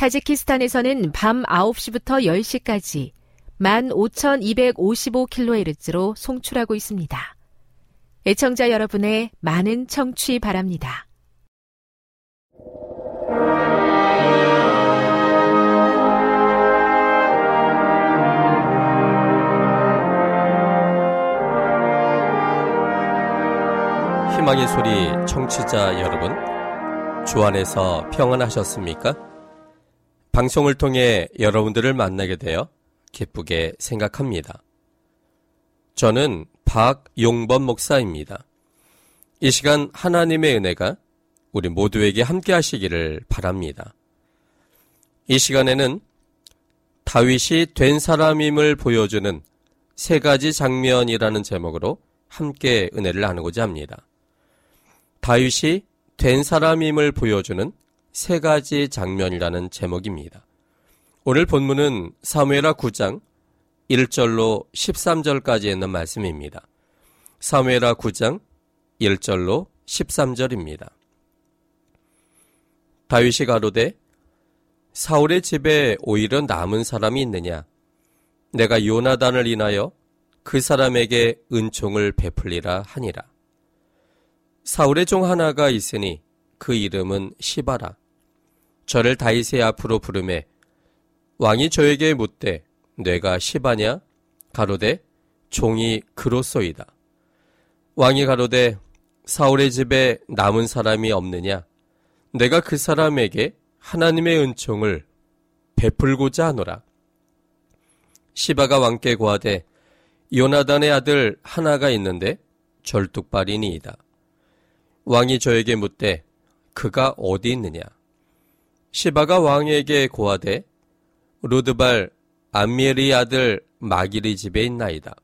타지키스탄에서는 밤 9시부터 10시까지 15,255kHz로 송출하고 있습니다. 애청자 여러분의 많은 청취 바랍니다. 희망의 소리 청취자 여러분, 주 안에서 평안하셨습니까? 방송을 통해 여러분들을 만나게 되어 기쁘게 생각합니다. 저는 박용범 목사입니다. 이 시간 하나님의 은혜가 우리 모두에게 함께 하시기를 바랍니다. 이 시간에는 다윗이 된 사람임을 보여주는 세 가지 장면이라는 제목으로 함께 은혜를 나누고자 합니다. 다윗이 된 사람임을 보여주는 세 가지 장면이라는 제목입니다. 오늘 본문은 사무엘하 9장 1절로 13절까지 있는 말씀입니다. 사무엘하 9장 1절로 13절입니다. 다윗이 가로되 사울의 집에 오히려 남은 사람이 있느냐 내가 요나단을 인하여 그 사람에게 은총을 베풀리라 하니라 사울의 종 하나가 있으니 그 이름은 시바라 저를 다윗의 앞으로 부르매 왕이 저에게 묻되 내가 시바냐 가로되 종이 그로소이다 왕이 가로되 사울의 집에 남은 사람이 없느냐 내가 그 사람에게 하나님의 은총을 베풀고자 하노라. 시바가 왕께 고하되 요나단의 아들 하나가 있는데 절뚝발이니이다. 왕이 저에게 묻되 그가 어디 있느냐? 시바가 왕에게 고하되 루드발 암미엘의 아들 마기리 집에 있나이다.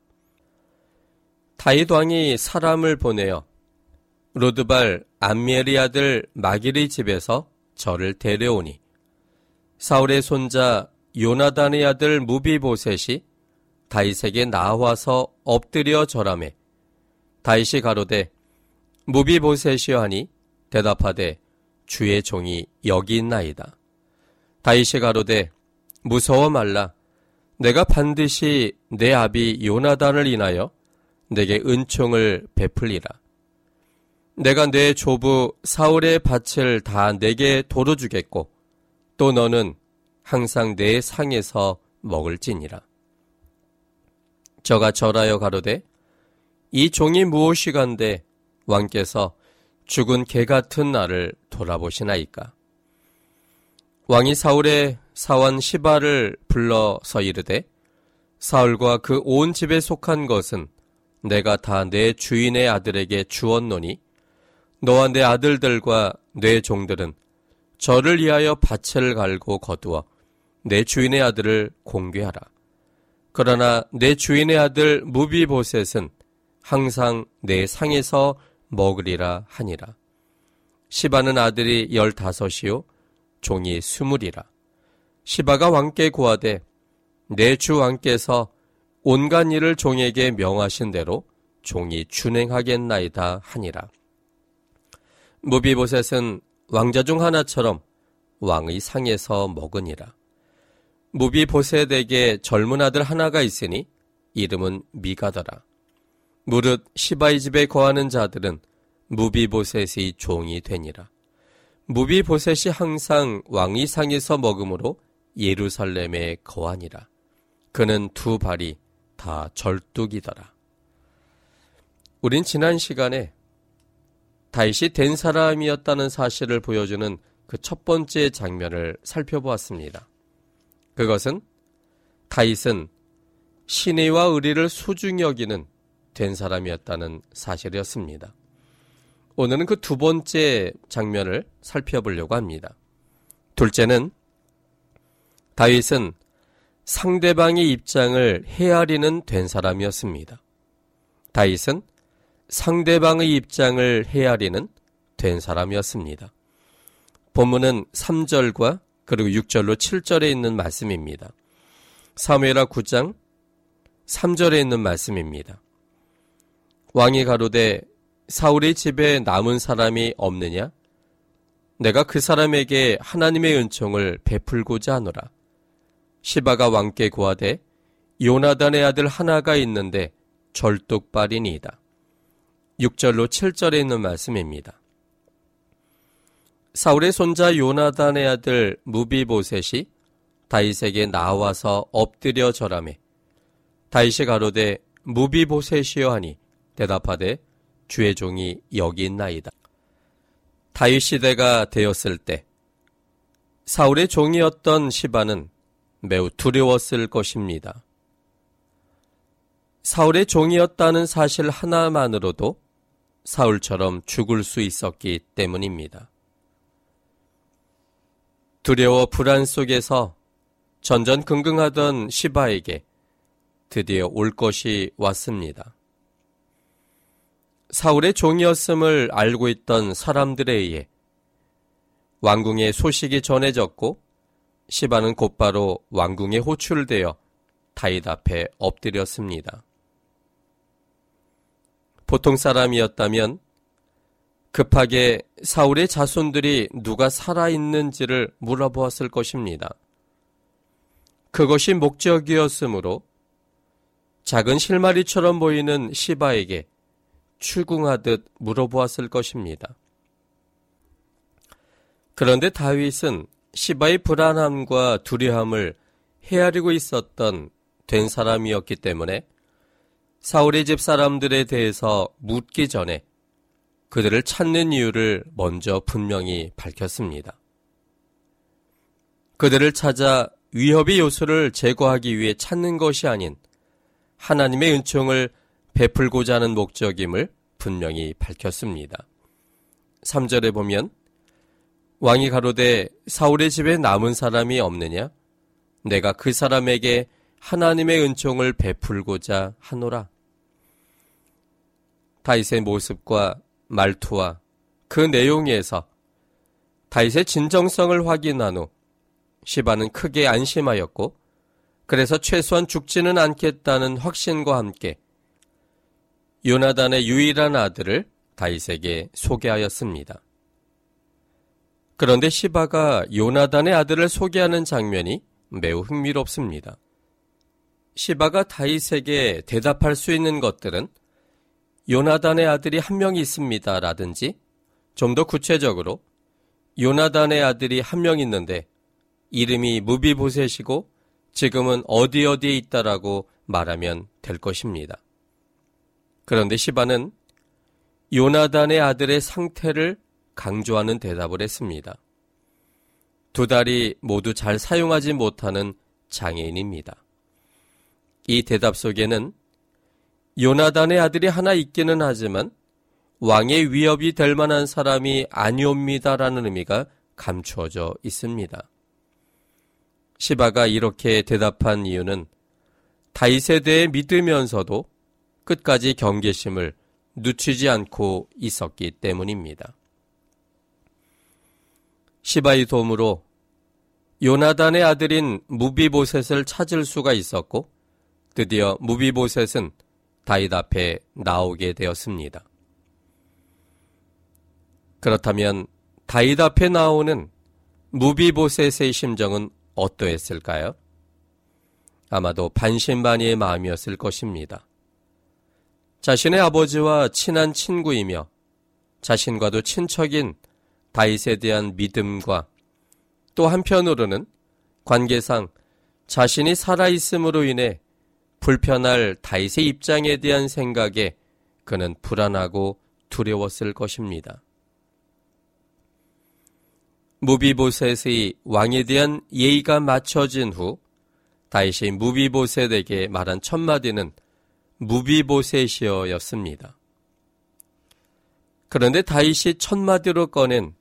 다윗 왕이 사람을 보내어 로드발 암미엘의 아들 마기리 집에서 저를 데려오니 사울의 손자 요나단의 아들 무비보셋이 다윗에게 나와서 엎드려 절함에 다윗이 가로되 무비보셋이여 하니 대답하되 주의 종이 여기 있나이다. 다윗이 가로되 무서워 말라 내가 반드시 내 아비 요나단을 인하여 내게 은총을 베풀리라. 내가 내 조부 사울의 밭을 다 내게 도로 주겠고 또 너는 항상 내 상에서 먹을지니라. 저가 절하여 가로되 이 종이 무엇이간데 왕께서 죽은 개 같은 나를 돌아보시나이까. 왕이 사울의 사원 시바를 불러서 이르되 사울과 그 온 집에 속한 것은 내가 다 내 주인의 아들에게 주었노니 너와 내 아들들과 내 종들은 저를 위하여 밭을 갈고 거두어 내 주인의 아들을 공개하라. 그러나 내 주인의 아들 무비보셋은 항상 내 상에서 먹으리라 하니라. 시바는 아들이 열다섯이요 종이 스물이라. 시바가 왕께 고하되 내 주 왕께서 온갖 일을 종에게 명하신 대로 종이 준행하겠나이다 하니라. 무비보셋은 왕자 중 하나처럼 왕의 상에서 먹으니라. 무비보셋에게 젊은 아들 하나가 있으니 이름은 미가더라. 무릇 시바의 집에 거하는 자들은 무비보셋의 종이 되니라. 무비보셋이 항상 왕의 상에서 먹음으로 예루살렘에 거하니라. 그는 두 발이 다 절뚝이더라. 우린 지난 시간에 다윗이 된 사람이었다는 사실을 보여주는 그 첫 번째 장면을 살펴보았습니다. 그것은 다윗은 신의와 의리를 소중히 여기는 된 사람이었다는 사실이었습니다. 오늘은 그 두 번째 장면을 살펴보려고 합니다. 둘째는 다윗은 상대방의 입장을 헤아리는 된 사람이었습니다. 다윗은 상대방의 입장을 헤아리는 된 사람이었습니다. 본문은 3절과 그리고 6절로 7절에 있는 말씀입니다. 사무엘하 9장 3절에 있는 말씀입니다. 왕이 가로되 사울의 집에 남은 사람이 없느냐? 내가 그 사람에게 하나님의 은총을 베풀고자 하노라. 시바가 왕께 고하되 요나단의 아들 하나가 있는데 절뚝발이니이다. 6절로 7절에 있는 말씀입니다. 사울의 손자 요나단의 아들 무비보셋이 다윗에게 나와서 엎드려 절함에 다윗이 가로되 무비보셋이여 하니 대답하되 주의 종이 여기 있나이다. 다윗 시대가 되었을 때 사울의 종이었던 시바는 매우 두려웠을 것입니다. 사울의 종이었다는 사실 하나만으로도 사울처럼 죽을 수 있었기 때문입니다. 두려워 불안 속에서 전전긍긍하던 시바에게 드디어 올 것이 왔습니다. 사울의 종이었음을 알고 있던 사람들에 의해 왕궁의 소식이 전해졌고 시바는 곧바로 왕궁에 호출되어 다윗 앞에 엎드렸습니다. 보통 사람이었다면 급하게 사울의 자손들이 누가 살아있는지를 물어보았을 것입니다. 그것이 목적이었으므로 작은 실마리처럼 보이는 시바에게 추궁하듯 물어보았을 것입니다. 그런데 다윗은 시바의 불안함과 두려움을 헤아리고 있었던 된 사람이었기 때문에 사울의 집 사람들에 대해서 묻기 전에 그들을 찾는 이유를 먼저 분명히 밝혔습니다. 그들을 찾아 위협의 요소를 제거하기 위해 찾는 것이 아닌 하나님의 은총을 베풀고자 하는 목적임을 분명히 밝혔습니다. 3절에 보면 왕이 가로되 사울의 집에 남은 사람이 없느냐? 내가 그 사람에게 하나님의 은총을 베풀고자 하노라. 다윗의 모습과 말투와 그 내용에서 다윗의 진정성을 확인한 후 시바는 크게 안심하였고 그래서 최소한 죽지는 않겠다는 확신과 함께 요나단의 유일한 아들을 다윗에게 소개하였습니다. 그런데 시바가 요나단의 아들을 소개하는 장면이 매우 흥미롭습니다. 시바가 다윗에게 대답할 수 있는 것들은 요나단의 아들이 한명 있습니다. 라든지 좀 더 구체적으로 요나단의 아들이 한 명 있는데 이름이 무비보셋이고 지금은 어디 어디에 있다라고 말하면 될 것입니다. 그런데 시바는 요나단의 아들의 상태를 강조하는 대답을 했습니다. 두 다리 모두 잘 사용하지 못하는 장애인입니다. 이 대답 속에는 요나단의 아들이 하나 있기는 하지만 왕의 위협이 될 만한 사람이 아니옵니다라는 의미가 감추어져 있습니다. 시바가 이렇게 대답한 이유는 대해 믿으면서도 끝까지 경계심을 늦추지 않고 있었기 때문입니다. 시바의 도움으로 요나단의 아들인 무비보셋을 찾을 수가 있었고 드디어 무비보셋은 다윗 앞에 나오게 되었습니다. 그렇다면 다윗 앞에 나오는 무비보셋의 심정은 어떠했을까요? 아마도 반신반의의 마음이었을 것입니다. 자신의 아버지와 친한 친구이며 자신과도 친척인 다윗에 대한 믿음과 또 한편으로는 관계상 자신이 살아있음으로 인해 불편할 다윗의 입장에 대한 생각에 그는 불안하고 두려웠을 것입니다. 무비보셋의 왕에 대한 예의가 맞춰진 후 다윗이 무비보셋에게 말한 첫 마디는 무비보셋이어였습니다. 그런데 다윗이 첫 마디로 꺼낸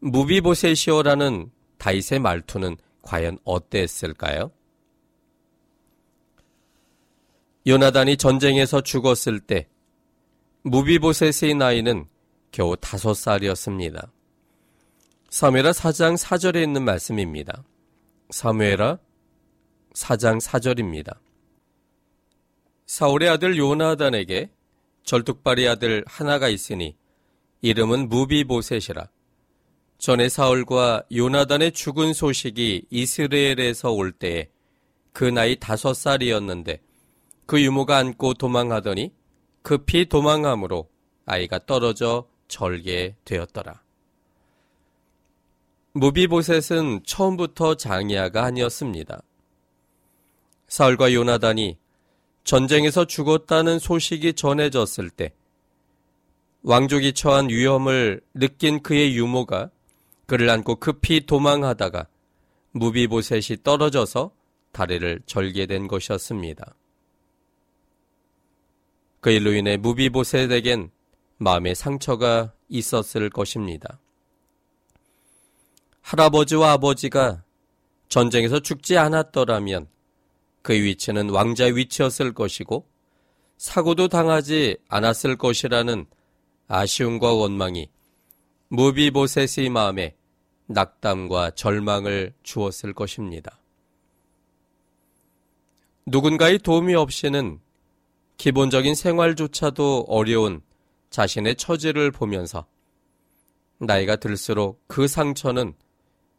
무비보셋이어라는 다윗의 말투는 과연 어땠을까요? 요나단이 전쟁에서 죽었을 때 무비보셋의 나이는 겨우 다섯 살이었습니다. 사무엘하 4장 4절에 있는 말씀입니다. 사무엘하 4장 4절입니다. 사울의 아들 요나단에게 절뚝발이 아들 하나가 있으니 이름은 무비보셋이라. 전에 사울과 요나단의 죽은 소식이 이스라엘에서 올 때에 그 나이 다섯 살이었는데 그 유모가 안고 도망하더니 급히 도망함으로 아이가 떨어져 절게 되었더라. 무비보셋은 처음부터 장이아가 아니었습니다. 사울과 요나단이 전쟁에서 죽었다는 소식이 전해졌을 때 왕족이 처한 위험을 느낀 그의 유모가 그를 안고 급히 도망하다가 무비보셋이 떨어져서 다리를 절게 된 것이었습니다. 그 일로 인해 무비보셋에겐 마음의 상처가 있었을 것입니다. 할아버지와 아버지가 전쟁에서 죽지 않았더라면 그 위치는 왕자 위치였을 것이고 사고도 당하지 않았을 것이라는 아쉬움과 원망이 무비보셋의 마음에 낙담과 절망을 주었을 것입니다. 누군가의 도움이 없이는 기본적인 생활조차도 어려운 자신의 처지를 보면서 나이가 들수록 그 상처는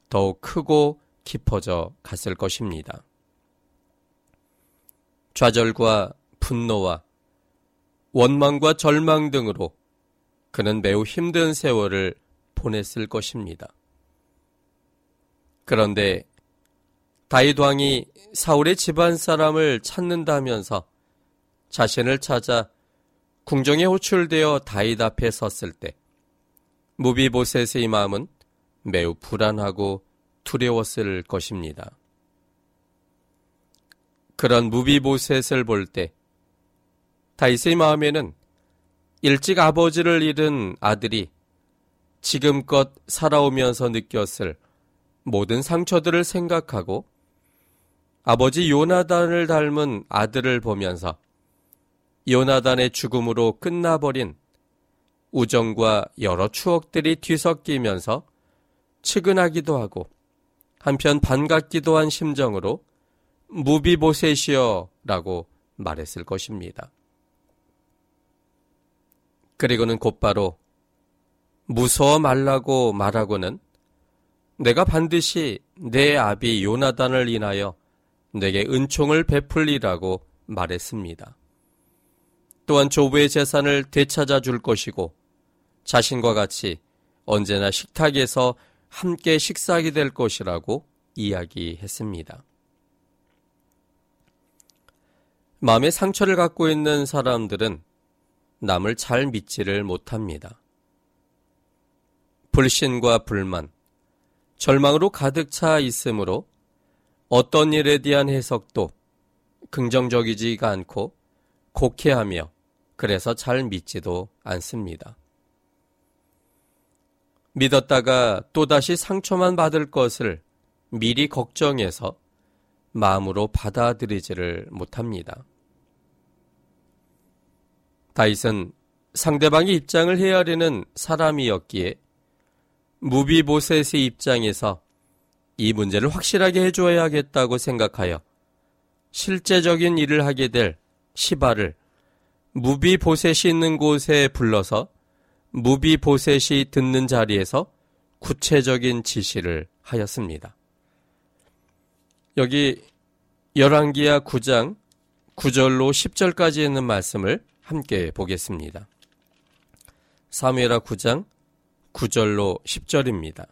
더욱 크고 깊어져 갔을 것입니다. 좌절과 분노와 원망과 절망 등으로 그는 매우 힘든 세월을 보냈을 것입니다. 그런데 다윗 왕이 사울의 집안 사람을 찾는다면서 자신을 찾아 궁정에 호출되어 다윗 앞에 섰을 때 무비보셋의 마음은 매우 불안하고 두려웠을 것입니다. 그런 무비보셋을 볼 때 다윗의 마음에는 일찍 아버지를 잃은 아들이 지금껏 살아오면서 느꼈을 모든 상처들을 생각하고 아버지 요나단을 닮은 아들을 보면서 요나단의 죽음으로 끝나버린 우정과 여러 추억들이 뒤섞이면서 측은하기도 하고 한편 반갑기도 한 심정으로 무비보셋이여라고 말했을 것입니다. 그리고는 곧바로 무서워 말라고 말하고는 내가 반드시 내 아비 요나단을 인하여 내게 은총을 베풀리라고 말했습니다. 또한 조부의 재산을 되찾아 줄 것이고 자신과 같이 언제나 식탁에서 함께 식사하게 될 것이라고 이야기했습니다. 마음의 상처를 갖고 있는 사람들은 남을 잘 믿지를 못합니다. 불신과 불만, 절망으로 가득 차 있으므로 어떤 일에 대한 해석도 긍정적이지가 않고 곡해하며 그래서 잘 믿지도 않습니다. 믿었다가 또다시 상처만 받을 것을 미리 걱정해서 마음으로 받아들이지를 못합니다. 다윗은 상대방의 입장을 헤아리는 사람이었기에 무비보셋의 입장에서 이 문제를 확실하게 해줘야겠다고 생각하여 실제적인 일을 하게 될 시바를 무비보셋이 있는 곳에 불러서 무비보셋이 듣는 자리에서 구체적인 지시를 하였습니다. 여기 열왕기야 9장 9절로 10절까지 있는 말씀을 함께 보겠습니다. 사무엘하 9장 9절로 10절입니다.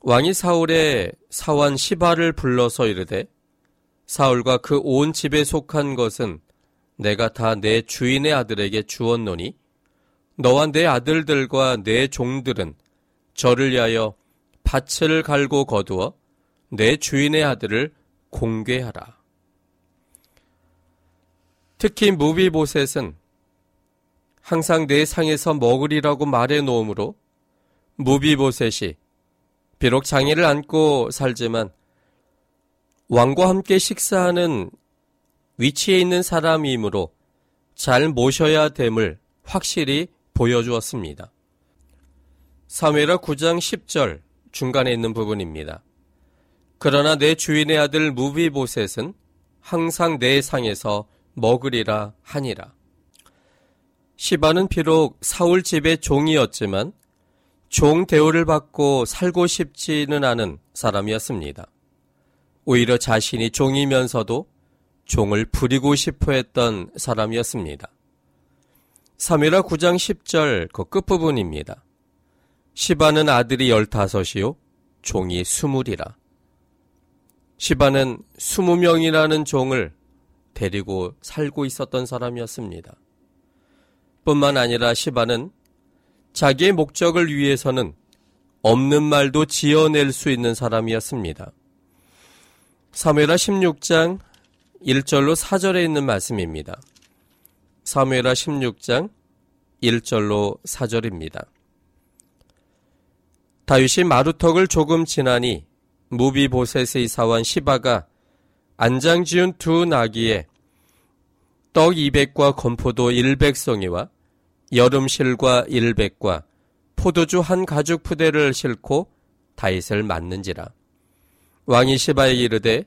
왕이 사울의 사환 시바를 불러서 이르되 사울과 그 온 집에 속한 것은 내가 다 내 주인의 아들에게 주었노니 너와 내 아들들과 내 종들은 저를 위하여 밭을 갈고 거두어 내 주인의 아들을 공개하라. 특히 무비보셋은 항상 내 상에서 먹으리라고 말해 놓으므로 무비보셋이 비록 장애를 안고 살지만 왕과 함께 식사하는 위치에 있는 사람이므로 잘 모셔야 됨을 확실히 보여주었습니다. 사무엘하 9장 10절 중간에 있는 부분입니다. 그러나 내 주인의 아들 무비보셋은 항상 내 상에서 먹으리라 하니라. 시바는 비록 사울 집의 종이었지만 종 대우를 받고 살고 싶지는 않은 사람이었습니다. 오히려 자신이 종이면서도 종을 부리고 싶어 했던 사람이었습니다. 3일라 9장 10절 그 끝부분입니다. 시바는 아들이 15이요, 종이 20이라. 시바는 20명이라는 종을 데리고 살고 있었던 사람이었습니다. 뿐만 아니라 시바는 자기의 목적을 위해서는 없는 말도 지어낼 수 있는 사람이었습니다. 사무엘하 16장 1절로 4절에 있는 말씀입니다. 사무엘하 16장 1절로 4절입니다. 다윗이 마루턱을 조금 지나니 무비보셋의 사원 시바가 안장 지은 두 나귀에 떡 200과 건포도 100송이와 여름실과 일백과 포도주 한 가죽 푸대를 싣고 다윗을 맞는지라. 왕이 시바에 이르되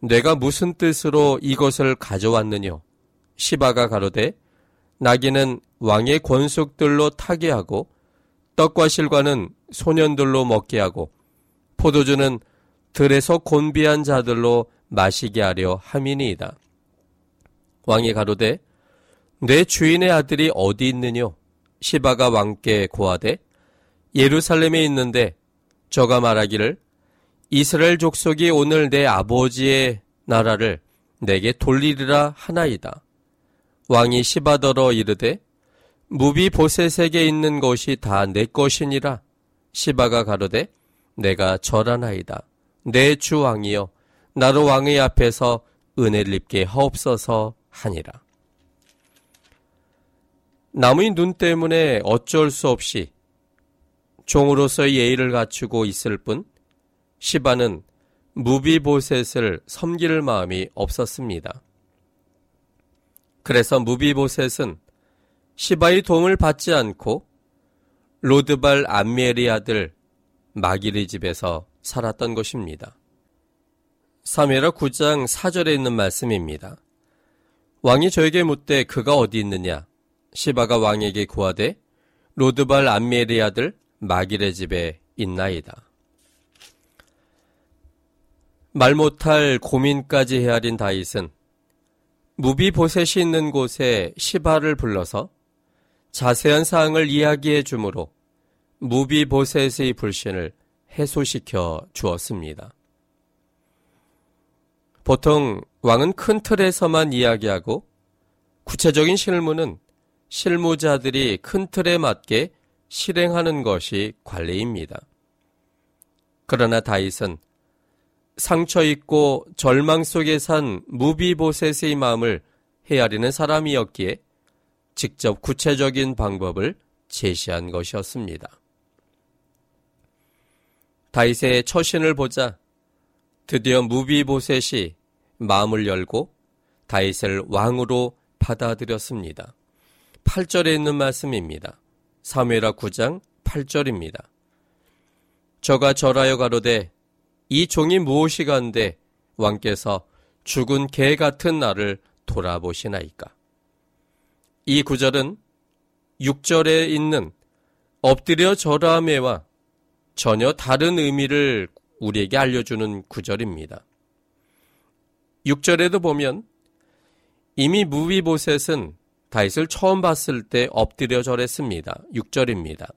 내가 무슨 뜻으로 이것을 가져왔느뇨? 시바가 가로되 나귀는 왕의 권속들로 타게 하고 떡과 실과는 소년들로 먹게 하고 포도주는 들에서 곤비한 자들로 마시게 하려 함이니이다. 왕이 가로되 내 주인의 아들이 어디 있느뇨? 시바가 왕께 고하되 예루살렘에 있는데 저가 말하기를 이스라엘 족속이 오늘 내 아버지의 나라를 내게 돌리리라 하나이다. 왕이 시바더러 이르되 무비 보셋에게 있는 것이 다 내 것이니라. 시바가 가로되 내가 절하나이다. 내 주 왕이여 나로 왕의 앞에서 은혜를 입게 하옵소서 하니라. 남의 눈 때문에 어쩔 수 없이 종으로서의 예의를 갖추고 있을 뿐 시바는 므비보셋을 섬길 마음이 없었습니다. 그래서 므비보셋은 시바의 도움을 받지 않고 로드발 암미엘의 아들 마길의 집에서 살았던 것입니다. 사무엘하 9장 4절에 있는 말씀입니다. 왕이 저에게 묻되 그가 어디 있느냐? 시바가 왕에게 고하되 로드발 암미엘의 아들 마길의 집에 있나이다. 말 못할 고민까지 헤아린 다윗은 므비보셋이 있는 곳에 시바를 불러서 자세한 사항을 이야기해 주므로 므비보셋의 불신을 해소시켜 주었습니다. 보통 왕은 큰 틀에서만 이야기하고 구체적인 실무는 실무자들이 큰 틀에 맞게 실행하는 것이 관례입니다. 그러나 다윗은 상처 있고 절망 속에 산 무비보셋의 마음을 헤아리는 사람이었기에 직접 구체적인 방법을 제시한 것이었습니다. 다윗의 처신을 보자 드디어 무비보셋이 마음을 열고 다윗을 왕으로 받아들였습니다. 8절에 있는 말씀입니다. 사무엘하 9장 8절입니다. 저가 절하여 가로되 이 종이 무엇이간데 왕께서 죽은 개 같은 나를 돌아보시나이까. 이 구절은 6절에 있는 엎드려 절하매와 전혀 다른 의미를 우리에게 알려주는 구절입니다. 6절에도 보면 이미 무비보셋은 다윗을 처음 봤을 때 엎드려 절했습니다. 6절입니다.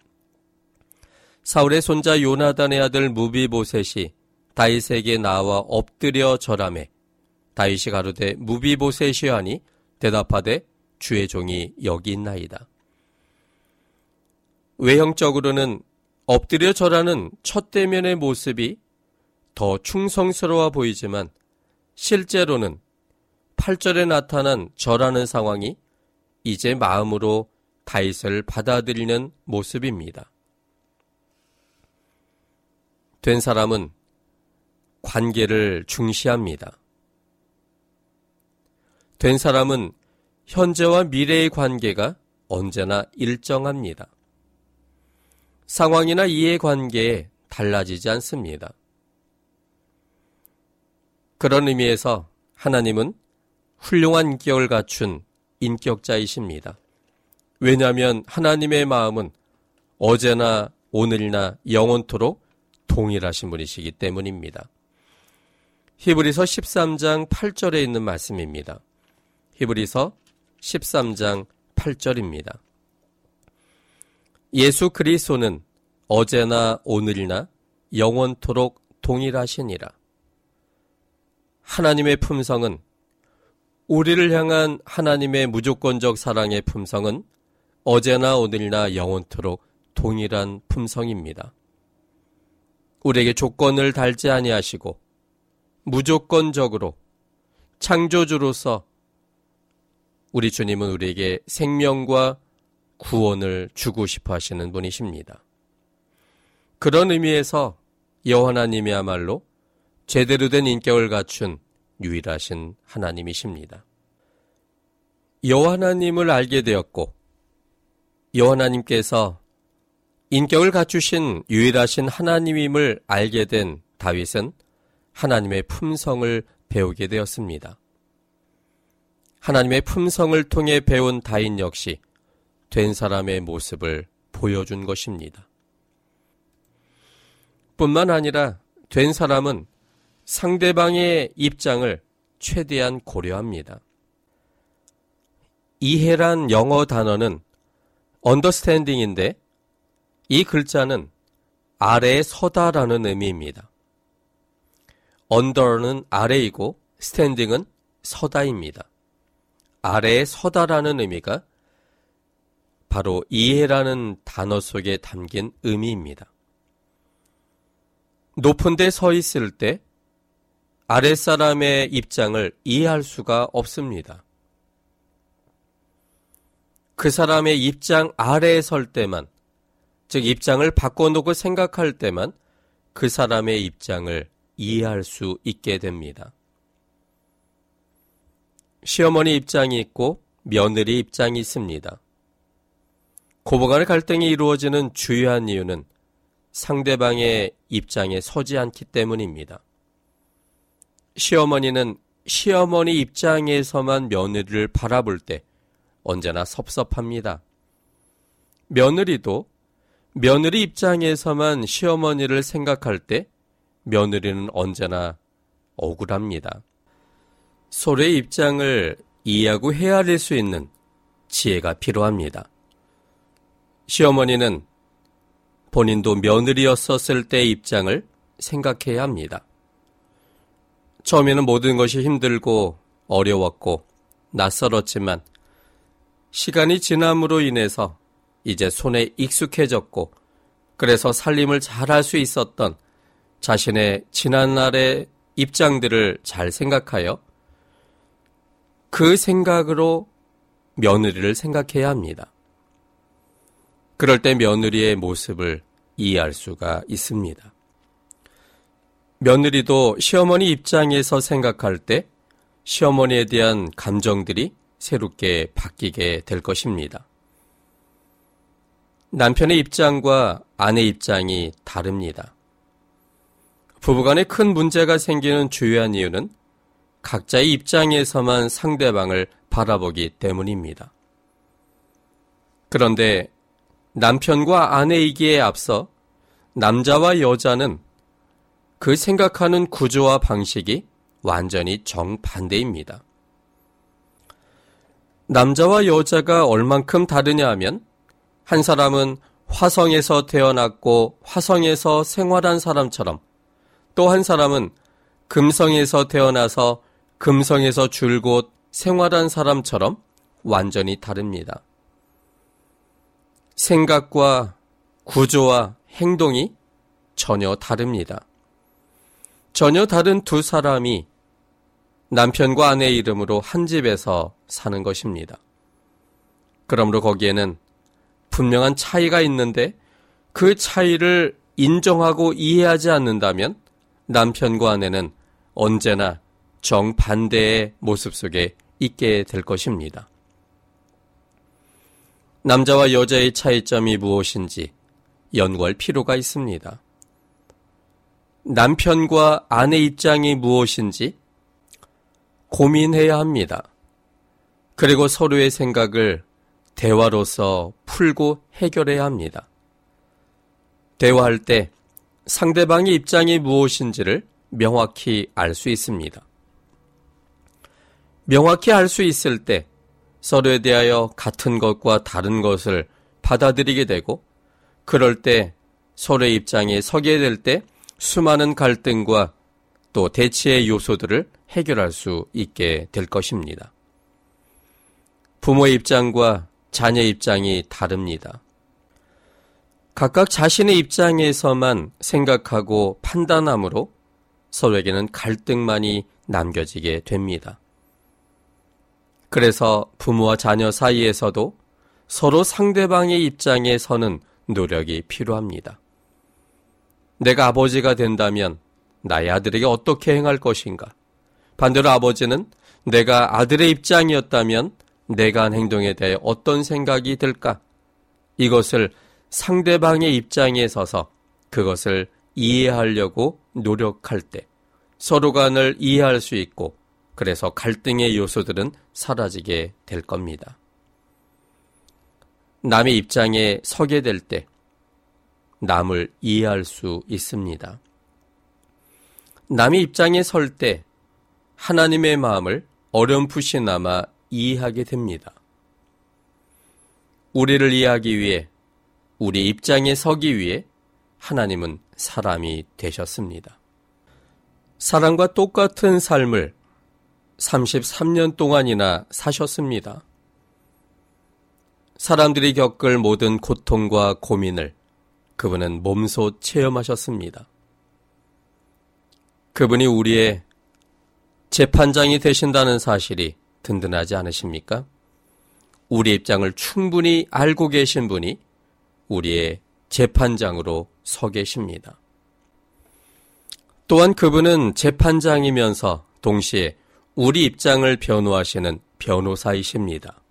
사울의 손자 요나단의 아들 무비보셋이 다윗에게 나와 엎드려 절함에 다윗이 가로되 무비보셋이 하니 대답하되 주의 종이 여기 있나이다. 외형적으로는 엎드려 절하는 첫 대면의 모습이 더 충성스러워 보이지만 실제로는 8절에 나타난 절하는 상황이 이제 마음으로 다윗을 받아들이는 모습입니다. 된 사람은 관계를 중시합니다. 된 사람은 현재와 미래의 관계가 언제나 일정합니다. 상황이나 이해관계에 달라지지 않습니다. 그런 의미에서 하나님은 훌륭한 인격을 갖춘 인격자이십니다. 왜냐하면 하나님의 마음은 어제나 오늘이나 영원토록 동일하신 분이시기 때문입니다. 히브리서 13장 8절에 있는 말씀입니다. 히브리서 13장 8절입니다. 예수 그리스도는 어제나 오늘이나 영원토록 동일하시니라. 하나님의 품성은 우리를 향한 하나님의 무조건적 사랑의 품성은 어제나 오늘이나 영원토록 동일한 품성입니다. 우리에게 조건을 달지 아니하시고 무조건적으로 창조주로서 우리 주님은 우리에게 생명과 구원을 주고 싶어 하시는 분이십니다. 그런 의미에서 여호하나님이야말로 제대로 된 인격을 갖춘 유일하신 하나님이십니다. 여호하나님을 알게 되었고 여호하나님께서 인격을 갖추신 유일하신 하나님임을 알게 된 다윗은 하나님의 품성을 배우게 되었습니다. 하나님의 품성을 통해 배운 다인 역시 된 사람의 모습을 보여준 것입니다. 뿐만 아니라 된 사람은 상대방의 입장을 최대한 고려합니다. 이해란 영어 단어는 understanding인데 이 글자는 아래에 서다라는 의미입니다. under는 아래이고 standing은 서다입니다. 아래에 서다라는 의미가 바로 이해라는 단어 속에 담긴 의미입니다. 높은 데 서 있을 때 아랫사람의 입장을 이해할 수가 없습니다. 그 사람의 입장 아래에 설 때만 즉 입장을 바꿔놓고 생각할 때만 그 사람의 입장을 이해할 수 있게 됩니다. 시어머니 입장이 있고 며느리 입장이 있습니다. 고부간의 갈등이 이루어지는 주요한 이유는 상대방의 입장에 서지 않기 때문입니다. 시어머니는 시어머니 입장에서만 며느리를 바라볼 때 언제나 섭섭합니다. 며느리도 며느리 입장에서만 시어머니를 생각할 때 며느리는 언제나 억울합니다. 소의 입장을 이해하고 헤아릴 수 있는 지혜가 필요합니다. 시어머니는 본인도 며느리였었을 때의 입장을 생각해야 합니다. 처음에는 모든 것이 힘들고 어려웠고 낯설었지만 시간이 지남으로 인해서 이제 손에 익숙해졌고 그래서 살림을 잘할 수 있었던 자신의 지난날의 입장들을 잘 생각하여 그 생각으로 며느리를 생각해야 합니다. 그럴 때 며느리의 모습을 이해할 수가 있습니다. 며느리도 시어머니 입장에서 생각할 때 시어머니에 대한 감정들이 새롭게 바뀌게 될 것입니다. 남편의 입장과 아내 입장이 다릅니다. 부부간에 큰 문제가 생기는 주요한 이유는 각자의 입장에서만 상대방을 바라보기 때문입니다. 그런데 남편과 아내이기에 앞서 남자와 여자는 그 생각하는 구조와 방식이 완전히 정반대입니다. 남자와 여자가 얼만큼 다르냐 하면 한 사람은 화성에서 태어났고 화성에서 생활한 사람처럼 또 한 사람은 금성에서 태어나서 금성에서 줄곧 생활한 사람처럼 완전히 다릅니다. 생각과 구조와 행동이 전혀 다릅니다. 전혀 다른 두 사람이 남편과 아내 이름으로 한 집에서 사는 것입니다. 그러므로 거기에는 분명한 차이가 있는데 그 차이를 인정하고 이해하지 않는다면 남편과 아내는 언제나 정반대의 모습 속에 있게 될 것입니다. 남자와 여자의 차이점이 무엇인지 연구할 필요가 있습니다. 남편과 아내 입장이 무엇인지 고민해야 합니다. 그리고 서로의 생각을 대화로서 풀고 해결해야 합니다. 대화할 때 상대방의 입장이 무엇인지를 명확히 알 수 있습니다. 명확히 알 수 있을 때 서로에 대하여 같은 것과 다른 것을 받아들이게 되고 그럴 때 서로의 입장에 서게 될 때 수많은 갈등과 또 대치의 요소들을 해결할 수 있게 될 것입니다. 부모의 입장과 자녀 입장이 다릅니다. 각각 자신의 입장에서만 생각하고 판단함으로 서로에게는 갈등만이 남겨지게 됩니다. 그래서 부모와 자녀 사이에서도 서로 상대방의 입장에 서는 노력이 필요합니다. 내가 아버지가 된다면 나의 아들에게 어떻게 행할 것인가? 반대로 아버지는 내가 아들의 입장이었다면 내가 한 행동에 대해 어떤 생각이 들까? 이것을 상대방의 입장에 서서 그것을 이해하려고 노력할 때 서로 간을 이해할 수 있고 그래서 갈등의 요소들은 사라지게 될 겁니다. 남의 입장에 서게 될 때 남을 이해할 수 있습니다. 남의 입장에 설 때 하나님의 마음을 어렴풋이나마 이해하게 됩니다. 우리를 이해하기 위해 우리 입장에 서기 위해 하나님은 사람이 되셨습니다. 사람과 똑같은 삶을 33년 동안이나 사셨습니다. 사람들이 겪을 모든 고통과 고민을 그분은 몸소 체험하셨습니다. 그분이 우리의 재판장이 되신다는 사실이 든든하지 않으십니까? 우리 입장을 충분히 알고 계신 분이 우리의 재판장으로 서 계십니다. 또한 그분은 재판장이면서 동시에 우리 입장을 변호하시는 변호사이십니다.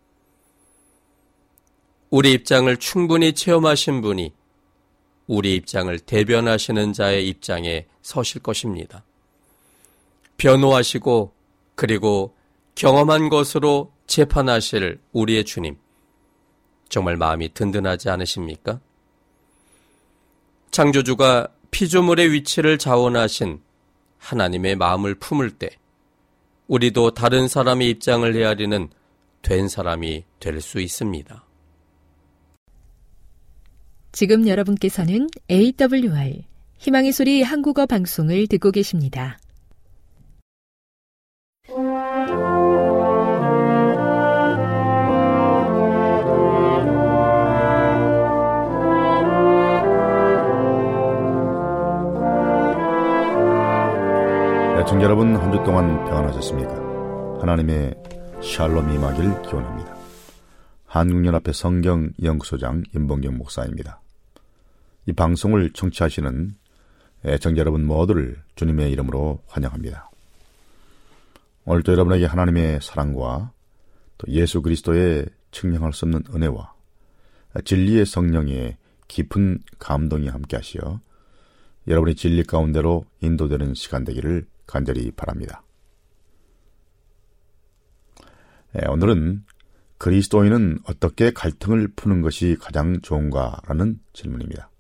우리 입장을 충분히 체험하신 분이 우리 입장을 대변하시는 자의 입장에 서실 것입니다. 변호하시고 그리고 경험한 것으로 재판하실 우리의 주님. 정말 마음이 든든하지 않으십니까? 창조주가 피조물의 위치를 자원하신 하나님의 마음을 품을 때 우리도 다른 사람의 입장을 헤아리는 된 사람이 될 수 있습니다. 지금 여러분께서는 AWR 희망의 소리 한국어 방송을 듣고 계십니다. 애청자 여러분 한 주 동안 평안하셨습니까? 하나님의 샬롬이 임하길 기원합니다. 한국연합회 성경 연구소장 임봉경 목사입니다. 이 방송을 청취하시는 애청자 여러분 모두를 주님의 이름으로 환영합니다. 오늘도 여러분에게 하나님의 사랑과 또 예수 그리스도의 측량할 수 없는 은혜와 진리의 성령의 깊은 감동이 함께 하시어 여러분의 진리 가운데로 인도되는 시간 되기를 간절히 바랍니다. 네, 오늘은 그리스도인은 어떻게 갈등을 푸는 것이 가장 좋은가라는 질문입니다.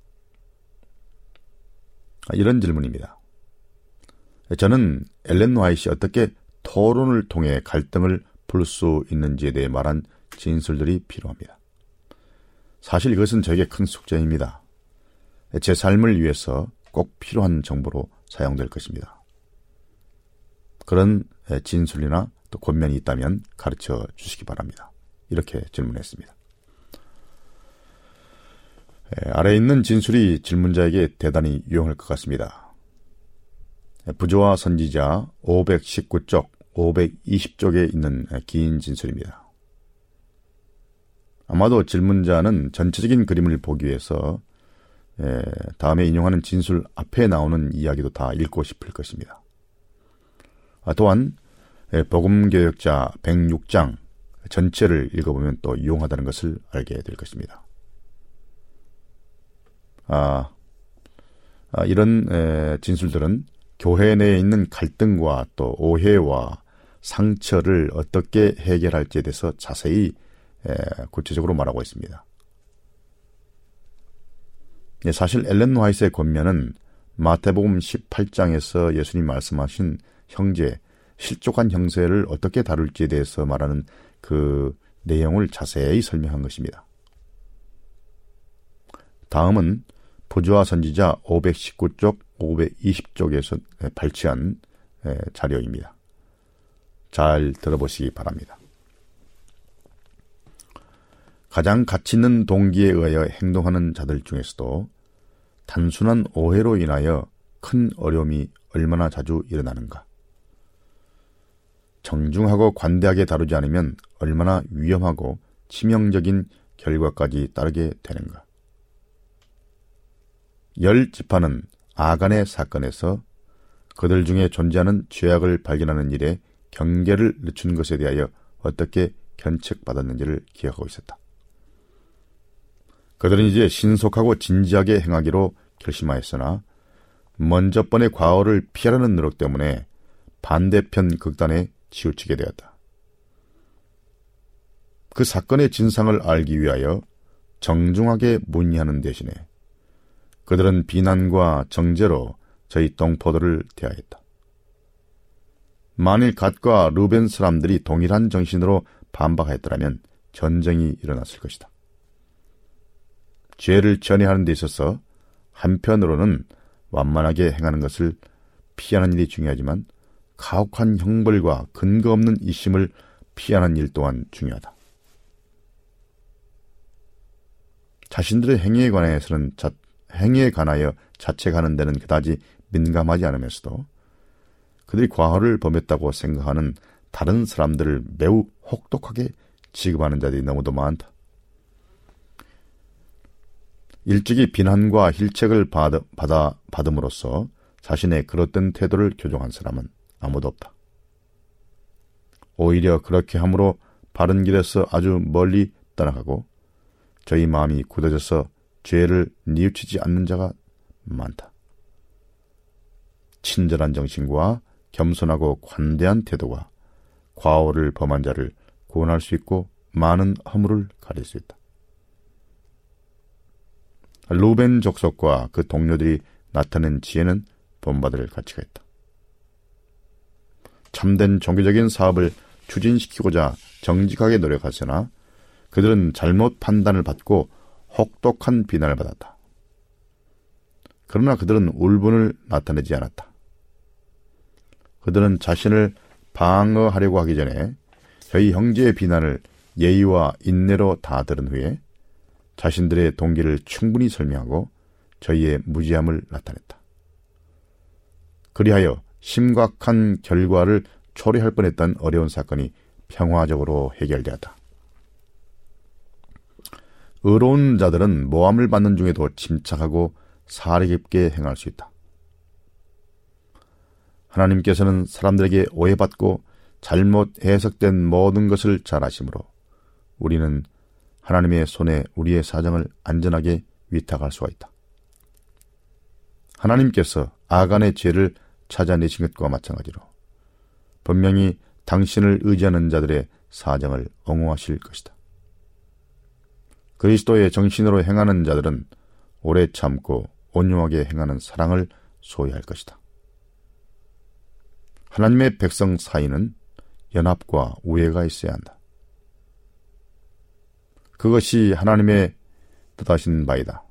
아, 이런 질문입니다. 저는 엘렌 와이시 어떻게 토론을 통해 갈등을 풀 수 있는지에 대해 말한 진술들이 필요합니다. 사실 이것은 저에게 큰 숙제입니다. 제 삶을 위해서 꼭 필요한 정보로 사용될 것입니다. 그런 진술이나 또 권면이 있다면 가르쳐 주시기 바랍니다. 이렇게 질문했습니다. 아래에 있는 진술이 질문자에게 대단히 유용할 것 같습니다. 부조와 선지자 519쪽, 520쪽에 있는 긴 진술입니다. 아마도 질문자는 전체적인 그림을 보기 위해서 다음에 인용하는 진술 앞에 나오는 이야기도 다 읽고 싶을 것입니다. 아, 또한 복음교역자 106장 전체를 읽어보면 또 유용하다는 것을 알게 될 것입니다. 아, 아 이런 에, 진술들은 교회 내에 있는 갈등과 또 오해와 상처를 어떻게 해결할지에 대해서 자세히 에, 구체적으로 말하고 있습니다. 예, 사실 엘렌 화이트의 권면은 마태복음 18장에서 예수님 말씀하신 형제, 실족한 형세를 어떻게 다룰지에 대해서 말하는 그 내용을 자세히 설명한 것입니다. 다음은 부조와 선지자 519쪽, 520쪽에서 발췌한 자료입니다. 잘 들어보시기 바랍니다. 가장 가치 있는 동기에 의하여 행동하는 자들 중에서도 단순한 오해로 인하여 큰 어려움이 얼마나 자주 일어나는가. 정중하고 관대하게 다루지 않으면 얼마나 위험하고 치명적인 결과까지 따르게 되는가. 열 지파는 아간의 사건에서 그들 중에 존재하는 죄악을 발견하는 일에 경계를 늦춘 것에 대하여 어떻게 견책받았는지를 기억하고 있었다. 그들은 이제 신속하고 진지하게 행하기로 결심하였으나 먼저 번의 과오를 피하려는 노력 때문에 반대편 극단에 치우치게 되었다. 그 사건의 진상을 알기 위하여 정중하게 문의하는 대신에 그들은 비난과 정죄로 저희 동포들을 대하였다. 만일 갓과 루벤 사람들이 동일한 정신으로 반박하였더라면 전쟁이 일어났을 것이다. 죄를 전해하는 데 있어서 한편으로는 완만하게 행하는 것을 피하는 일이 중요하지만 가혹한 형벌과 근거 없는 이심을 피하는 일 또한 중요하다. 자신들의 행위에 관해서는 자, 행위에 관하여 자책하는 데는 그다지 민감하지 않으면서도 그들이 과거를 범했다고 생각하는 다른 사람들을 매우 혹독하게 취급하는 자들이 너무도 많다. 일찍이 비난과 힐책을 받, 받아 받음으로써 자신의 그릇된 태도를 교정한 사람은 아무도 없다. 오히려 그렇게 함으로 바른 길에서 아주 멀리 떠나가고 저희 마음이 굳어져서 죄를 뉘우치지 않는 자가 많다. 친절한 정신과 겸손하고 관대한 태도가 과오를 범한 자를 구원할 수 있고 많은 허물을 가릴 수 있다. 루벤 족속과 그 동료들이 나타낸 지혜는 본받을 가치가 있다. 참된 종교적인 사업을 추진시키고자 정직하게 노력하으나 그들은 잘못 판단을 받고 혹독한 비난을 받았다. 그러나 그들은 울분을 나타내지 않았다. 그들은 자신을 방어하려고 하기 전에 저희 형제의 비난을 예의와 인내로 다 들은 후에 자신들의 동기를 충분히 설명하고 저희의 무지함을 나타냈다. 그리하여 심각한 결과를 초래할 뻔했던 어려운 사건이 평화적으로 해결되었다. 의로운 자들은 모함을 받는 중에도 침착하고 사리 깊게 행할 수 있다. 하나님께서는 사람들에게 오해받고 잘못 해석된 모든 것을 잘 아시므로 우리는 하나님의 손에 우리의 사정을 안전하게 위탁할 수가 있다. 하나님께서 아간의 죄를 찾아내신 것과 마찬가지로 분명히 당신을 의지하는 자들의 사정을 옹호하실 것이다. 그리스도의 정신으로 행하는 자들은 오래 참고 온유하게 행하는 사랑을 소유할 것이다. 하나님의 백성 사이는 연합과 우애가 있어야 한다. 그것이 하나님의 뜻하신 바이다.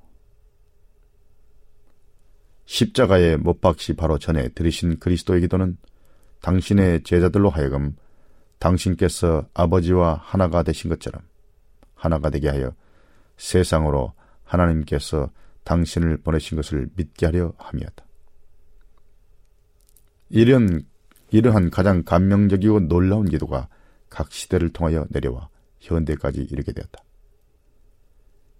십자가에 못 박시 바로 전에 들으신 그리스도의 기도는 당신의 제자들로 하여금 당신께서 아버지와 하나가 되신 것처럼 하나가 되게 하여 세상으로 하나님께서 당신을 보내신 것을 믿게 하려 함이었다. 이런 이러한 가장 감명적이고 놀라운 기도가 각 시대를 통하여 내려와 현대까지 이르게 되었다.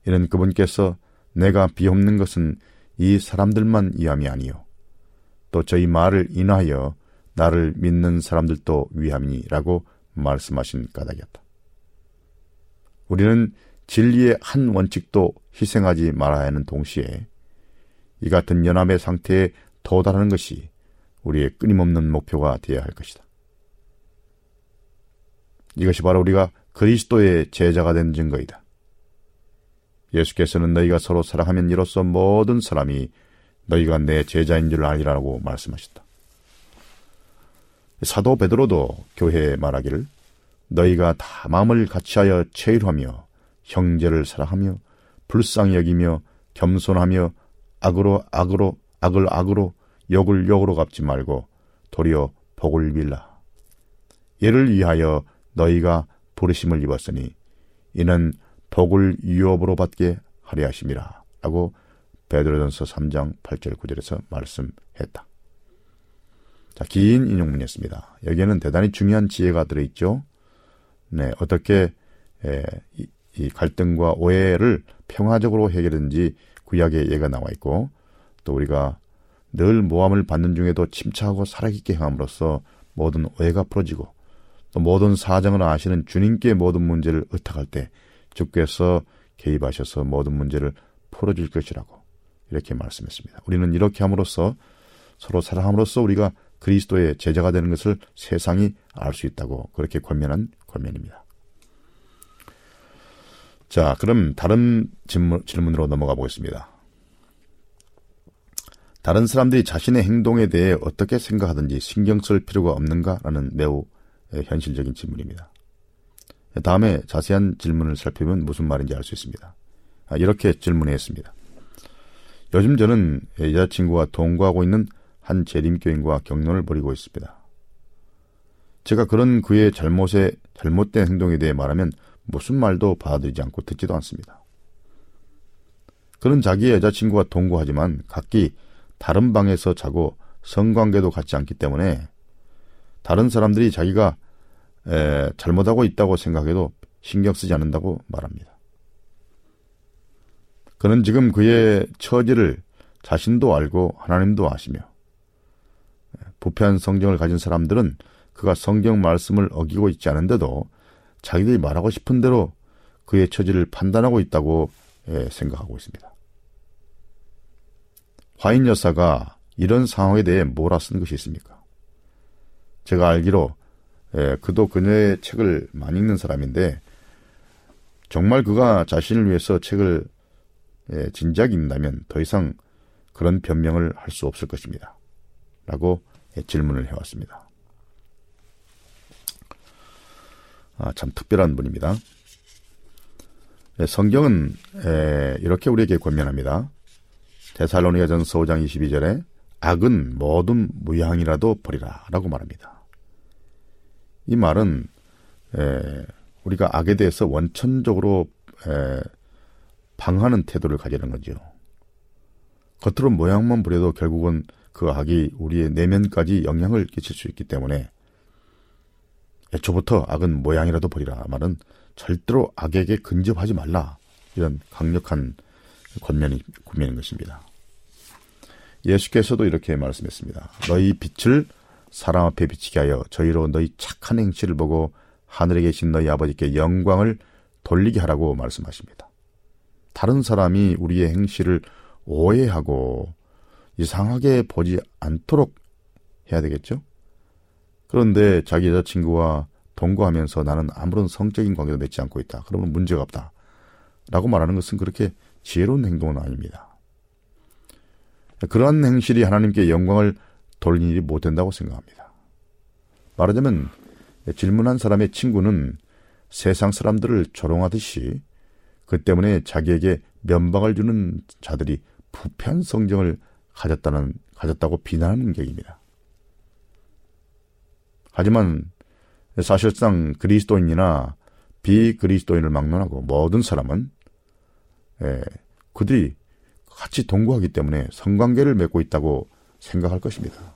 이는 그분께서 내가 비옵는 것은 이 사람들만 위함이 아니요. 또 저희 말을 인하여 나를 믿는 사람들도 위함이라고 말씀하신 까닭이었다. 우리는 진리의 한 원칙도 희생하지 말아야 하는 동시에 이 같은 연합의 상태에 도달하는 것이 우리의 끊임없는 목표가 되어야 할 것이다. 이것이 바로 우리가 그리스도의 제자가 된 증거이다. 예수께서는 너희가 서로 사랑하면 이로써 모든 사람이 너희가 내 제자인 줄 알리라고 말씀하셨다. 사도 베드로도 교회에 말하기를 너희가 다 마음을 같이하여 체휼하며 형제를 사랑하며 불쌍히 여기며 겸손하며 악으로 악으로 악을 악으로 욕을 욕으로 갚지 말고 도리어 복을 빌라. 이를 위하여 너희가 부르심을 입었으니 이는 복을 유업으로 받게 하려 하심이라. 라고 베드로전서 3장 8절 9절에서 말씀했다. 자, 긴 인용문이었습니다. 여기에는 대단히 중요한 지혜가 들어있죠. 네, 어떻게 에, 이, 이 갈등과 오해를 평화적으로 해결하는지 구약에 예가 나와 있고 또 우리가 늘 모함을 받는 중에도 침착하고 살아있게 행함으로써 모든 오해가 풀어지고 또 모든 사정을 아시는 주님께 모든 문제를 의탁할 때 주께서 개입하셔서 모든 문제를 풀어줄 것이라고 이렇게 말씀했습니다. 우리는 이렇게 함으로써 서로 사랑함으로써 우리가 그리스도의 제자가 되는 것을 세상이 알 수 있다고 그렇게 권면한 권면입니다. 자, 그럼 다른 질문, 질문으로 넘어가 보겠습니다. 다른 사람들이 자신의 행동에 대해 어떻게 생각하든지 신경 쓸 필요가 없는가라는 매우 현실적인 질문입니다. 다음에 자세한 질문을 살펴보면 무슨 말인지 알 수 있습니다. 아, 이렇게 질문했습니다. 요즘 저는 여자친구와 동거하고 있는 한 재림교인과 경론을 벌이고 있습니다. 제가 그런 그의 잘못에 잘못된 행동에 대해 말하면 무슨 말도 받아들이지 않고 듣지도 않습니다. 그는 자기의 여자친구와 동거하지만 각기 다른 방에서 자고 성관계도 갖지 않기 때문에 다른 사람들이 자기가 에, 잘못하고 있다고 생각해도 신경 쓰지 않는다고 말합니다. 그는 지금 그의 처지를 자신도 알고 하나님도 아시며 부패한 성경을 가진 사람들은 그가 성경 말씀을 어기고 있지 않은데도 자기들이 말하고 싶은 대로 그의 처지를 판단하고 있다고 생각하고 있습니다. 화인 여사가 이런 상황에 대해 뭐라 쓴 것이 있습니까? 제가 알기로 예, 그도 그녀의 책을 많이 읽는 사람인데 정말 그가 자신을 위해서 책을 예, 진작 읽는다면 더 이상 그런 변명을 할 수 없을 것입니다. 라고 예, 질문을 해왔습니다. 아, 참 특별한 분입니다. 예, 성경은 예, 이렇게 우리에게 권면합니다. 데살로니가전서 5장 22절에 악은 모든 무양이라도 버리라 라고 말합니다. 이 말은 에, 우리가 악에 대해서 원천적으로 에, 방하는 태도를 가지는 거죠. 겉으로 모양만 부려도 결국은 그 악이 우리의 내면까지 영향을 끼칠 수 있기 때문에 애초부터 악은 모양이라도 버리라 말은 절대로 악에게 근접하지 말라 이런 강력한 권면이 권면인 것입니다. 예수께서도 이렇게 말씀했습니다. 너희 빛을 사람 앞에 비치게 하여 저희로 너희 착한 행실을 보고 하늘에 계신 너희 아버지께 영광을 돌리게 하라고 말씀하십니다. 다른 사람이 우리의 행실을 오해하고 이상하게 보지 않도록 해야 되겠죠? 그런데 자기 여자친구와 동거하면서 나는 아무런 성적인 관계도 맺지 않고 있다. 그러면 문제가 없다. 라고 말하는 것은 그렇게 지혜로운 행동은 아닙니다. 그러한 행실이 하나님께 영광을 돌리는 일이 못 된다고 생각합니다. 말하자면 질문한 사람의 친구는 세상 사람들을 조롱하듯이 그 때문에 자기에게 면박을 주는 자들이 부패한 성정을 가졌다는 가졌다고 비난하는 격입니다. 하지만 사실상 그리스도인이나 비그리스도인을 막론하고 모든 사람은 예, 그들이 같이 동거하기 때문에 성관계를 맺고 있다고 생각할 것입니다.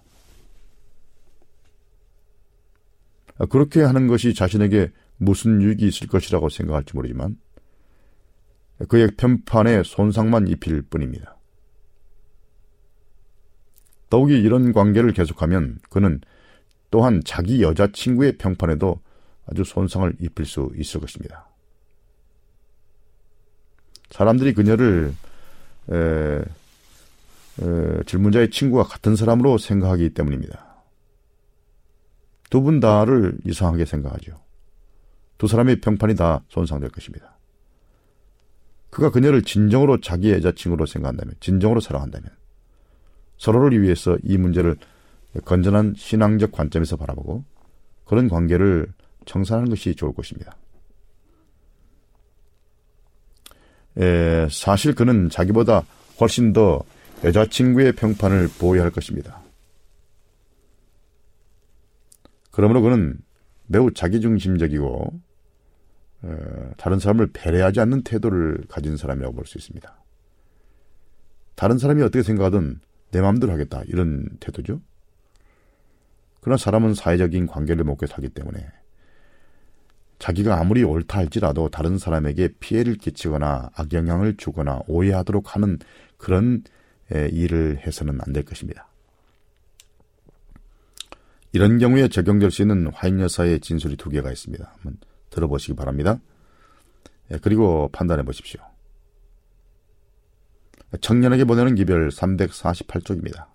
그렇게 하는 것이 자신에게 무슨 유익이 있을 것이라고 생각할지 모르지만 그의 편판에 손상만 입힐 뿐입니다. 더욱이 이런 관계를 계속하면 그는 또한 자기 여자친구의 평판에도 아주 손상을 입힐 수 있을 것입니다. 사람들이 그녀를 에, 에, 질문자의 친구와 같은 사람으로 생각하기 때문입니다. 두 분 다를 이상하게 생각하죠. 두 사람의 평판이 다 손상될 것입니다. 그가 그녀를 진정으로 자기의 여자친구로 생각한다면, 진정으로 사랑한다면, 서로를 위해서 이 문제를 건전한 신앙적 관점에서 바라보고 그런 관계를 청산하는 것이 좋을 것입니다. 에, 사실 그는 자기보다 훨씬 더 여자친구의 평판을 보호해야 할 것입니다. 그러므로 그는 매우 자기중심적이고 어, 다른 사람을 배려하지 않는 태도를 가진 사람이라고 볼 수 있습니다. 다른 사람이 어떻게 생각하든 내 마음대로 하겠다 이런 태도죠. 그러나 사람은 사회적인 관계를 맺고 살기 때문에 자기가 아무리 옳다 할지라도 다른 사람에게 피해를 끼치거나 악영향을 주거나 오해하도록 하는 그런 일을 해서는 안 될 것입니다. 이런 경우에 적용될 수 있는 화인 여사의 진술이 두 개가 있습니다. 한번 들어보시기 바랍니다. 그리고 판단해 보십시오. 청년에게 보내는 기별 348쪽입니다.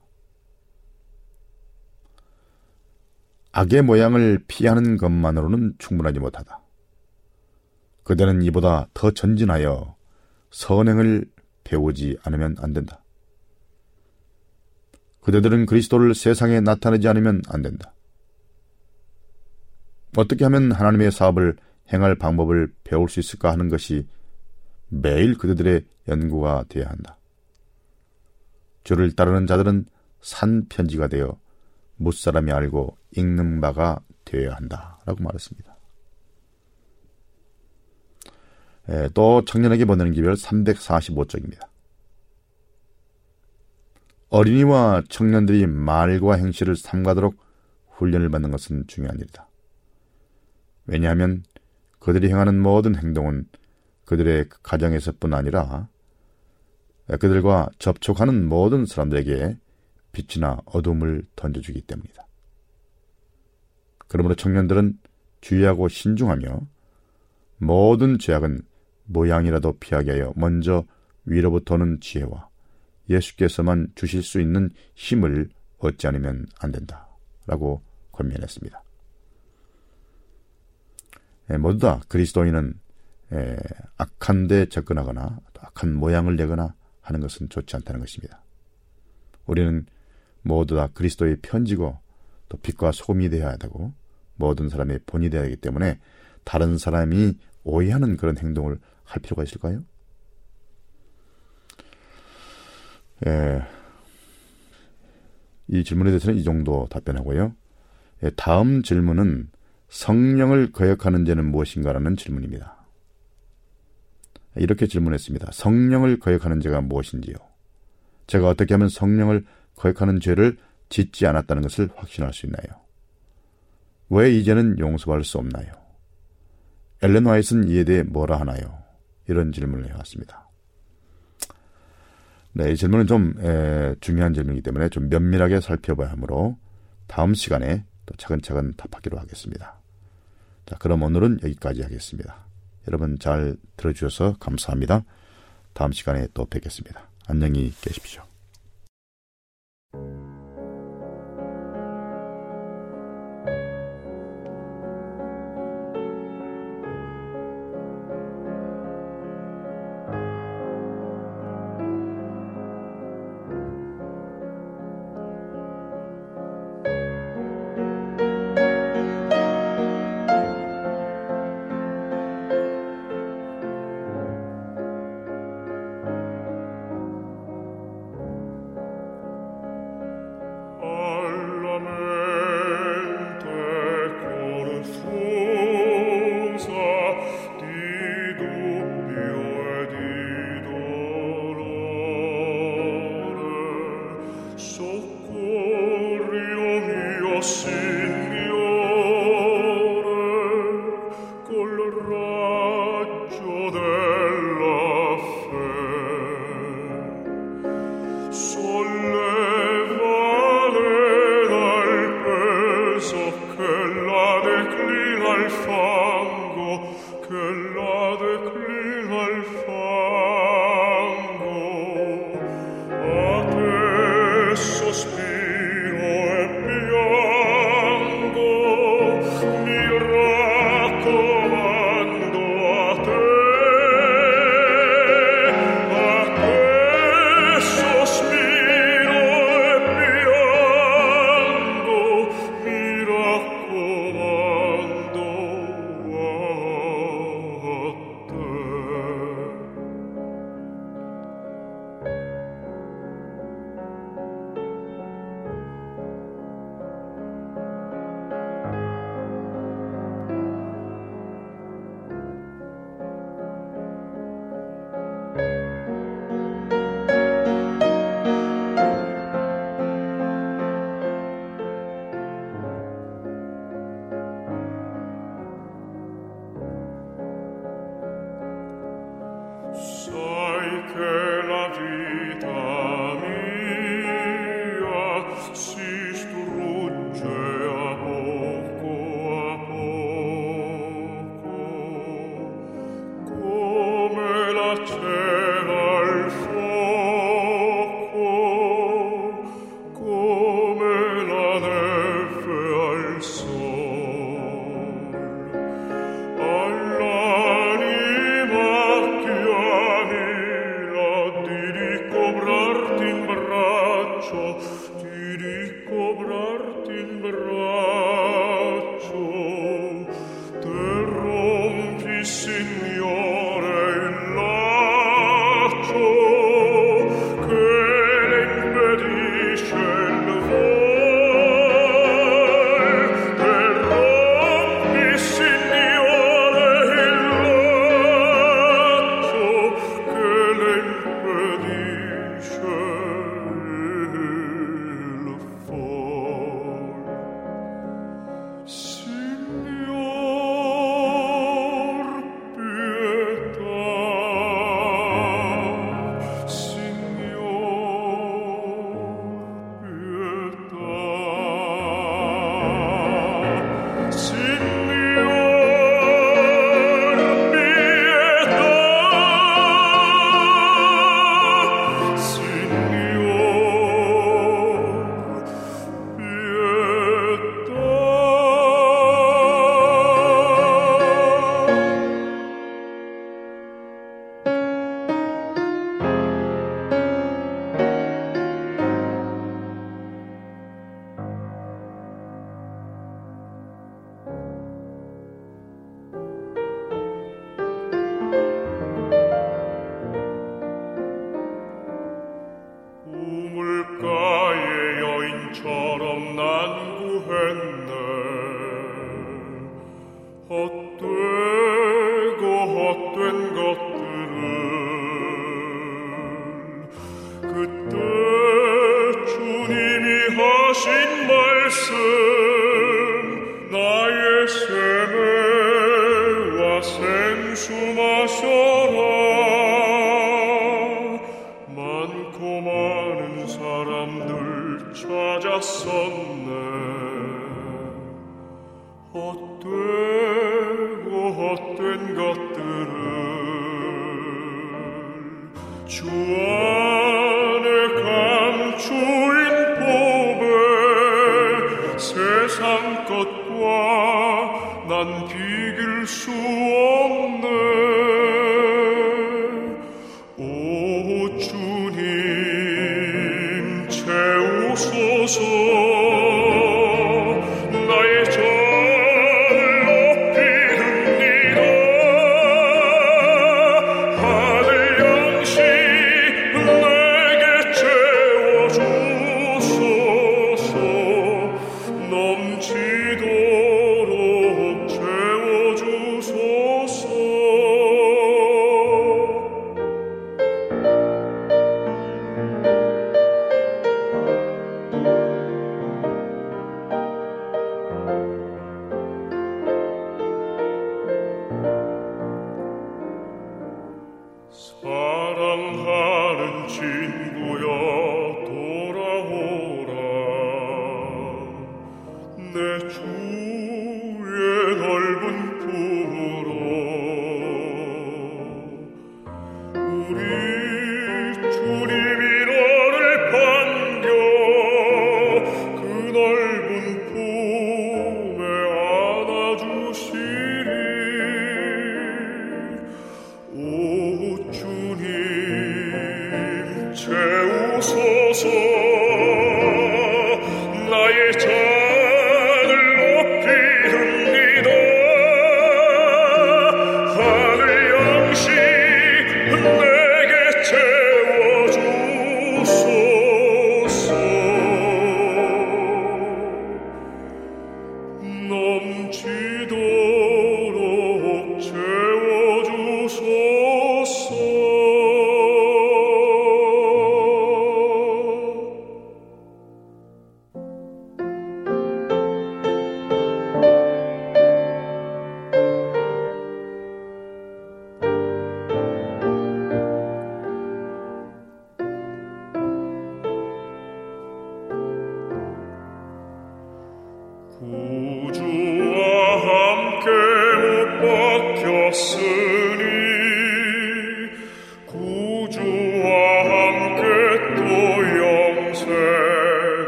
악의 모양을 피하는 것만으로는 충분하지 못하다. 그대는 이보다 더 전진하여 선행을 배우지 않으면 안 된다. 그대들은 그리스도를 세상에 나타내지 않으면 안 된다. 어떻게 하면 하나님의 사업을 행할 방법을 배울 수 있을까 하는 것이 매일 그들의 연구가 되어야 한다. 주를 따르는 자들은 산 편지가 되어 무사람이 알고 읽는 바가 되어야 한다. 라고 말했습니다. 예, 또 청년에게 보내는 기별 345쪽입니다. 어린이와 청년들이 말과 행실을 삼가도록 훈련을 받는 것은 중요한 일이다. 왜냐하면 그들이 행하는 모든 행동은 그들의 가정에서뿐 아니라 그들과 접촉하는 모든 사람들에게 빛이나 어둠을 던져주기 때문이다. 그러므로 청년들은 주의하고 신중하며 모든 죄악은 모양이라도 피하게 하여 먼저 위로부터는 지혜와 예수께서만 주실 수 있는 힘을 얻지 않으면 안 된다. 라고 권면했습니다. 예, 모두 다 그리스도인은 예, 악한 데 접근하거나 악한 모양을 내거나 하는 것은 좋지 않다는 것입니다. 우리는 모두 다 그리스도의 편지고 또 빛과 소금이 되어야 하고 모든 사람의 본이 되어야 하기 때문에 다른 사람이 오해하는 그런 행동을 할 필요가 있을까요? 예, 이 질문에 대해서는 이 정도 답변하고요. 예, 다음 질문은 성령을 거역하는 죄는 무엇인가라는 질문입니다. 이렇게 질문했습니다. 성령을 거역하는 죄가 무엇인지요? 제가 어떻게 하면 성령을 거역하는 죄를 짓지 않았다는 것을 확신할 수 있나요? 왜 이제는 용서할 수 없나요? 엘렌 화이트는 이에 대해 뭐라 하나요? 이런 질문을 해왔습니다. 네, 이 질문은 좀 에, 중요한 질문이기 때문에 좀 면밀하게 살펴봐야 하므로 다음 시간에 또 차근차근 답하기로 하겠습니다. 자, 그럼 오늘은 여기까지 하겠습니다. 여러분 잘 들어주셔서 감사합니다. 다음 시간에 또 뵙겠습니다. 안녕히 계십시오.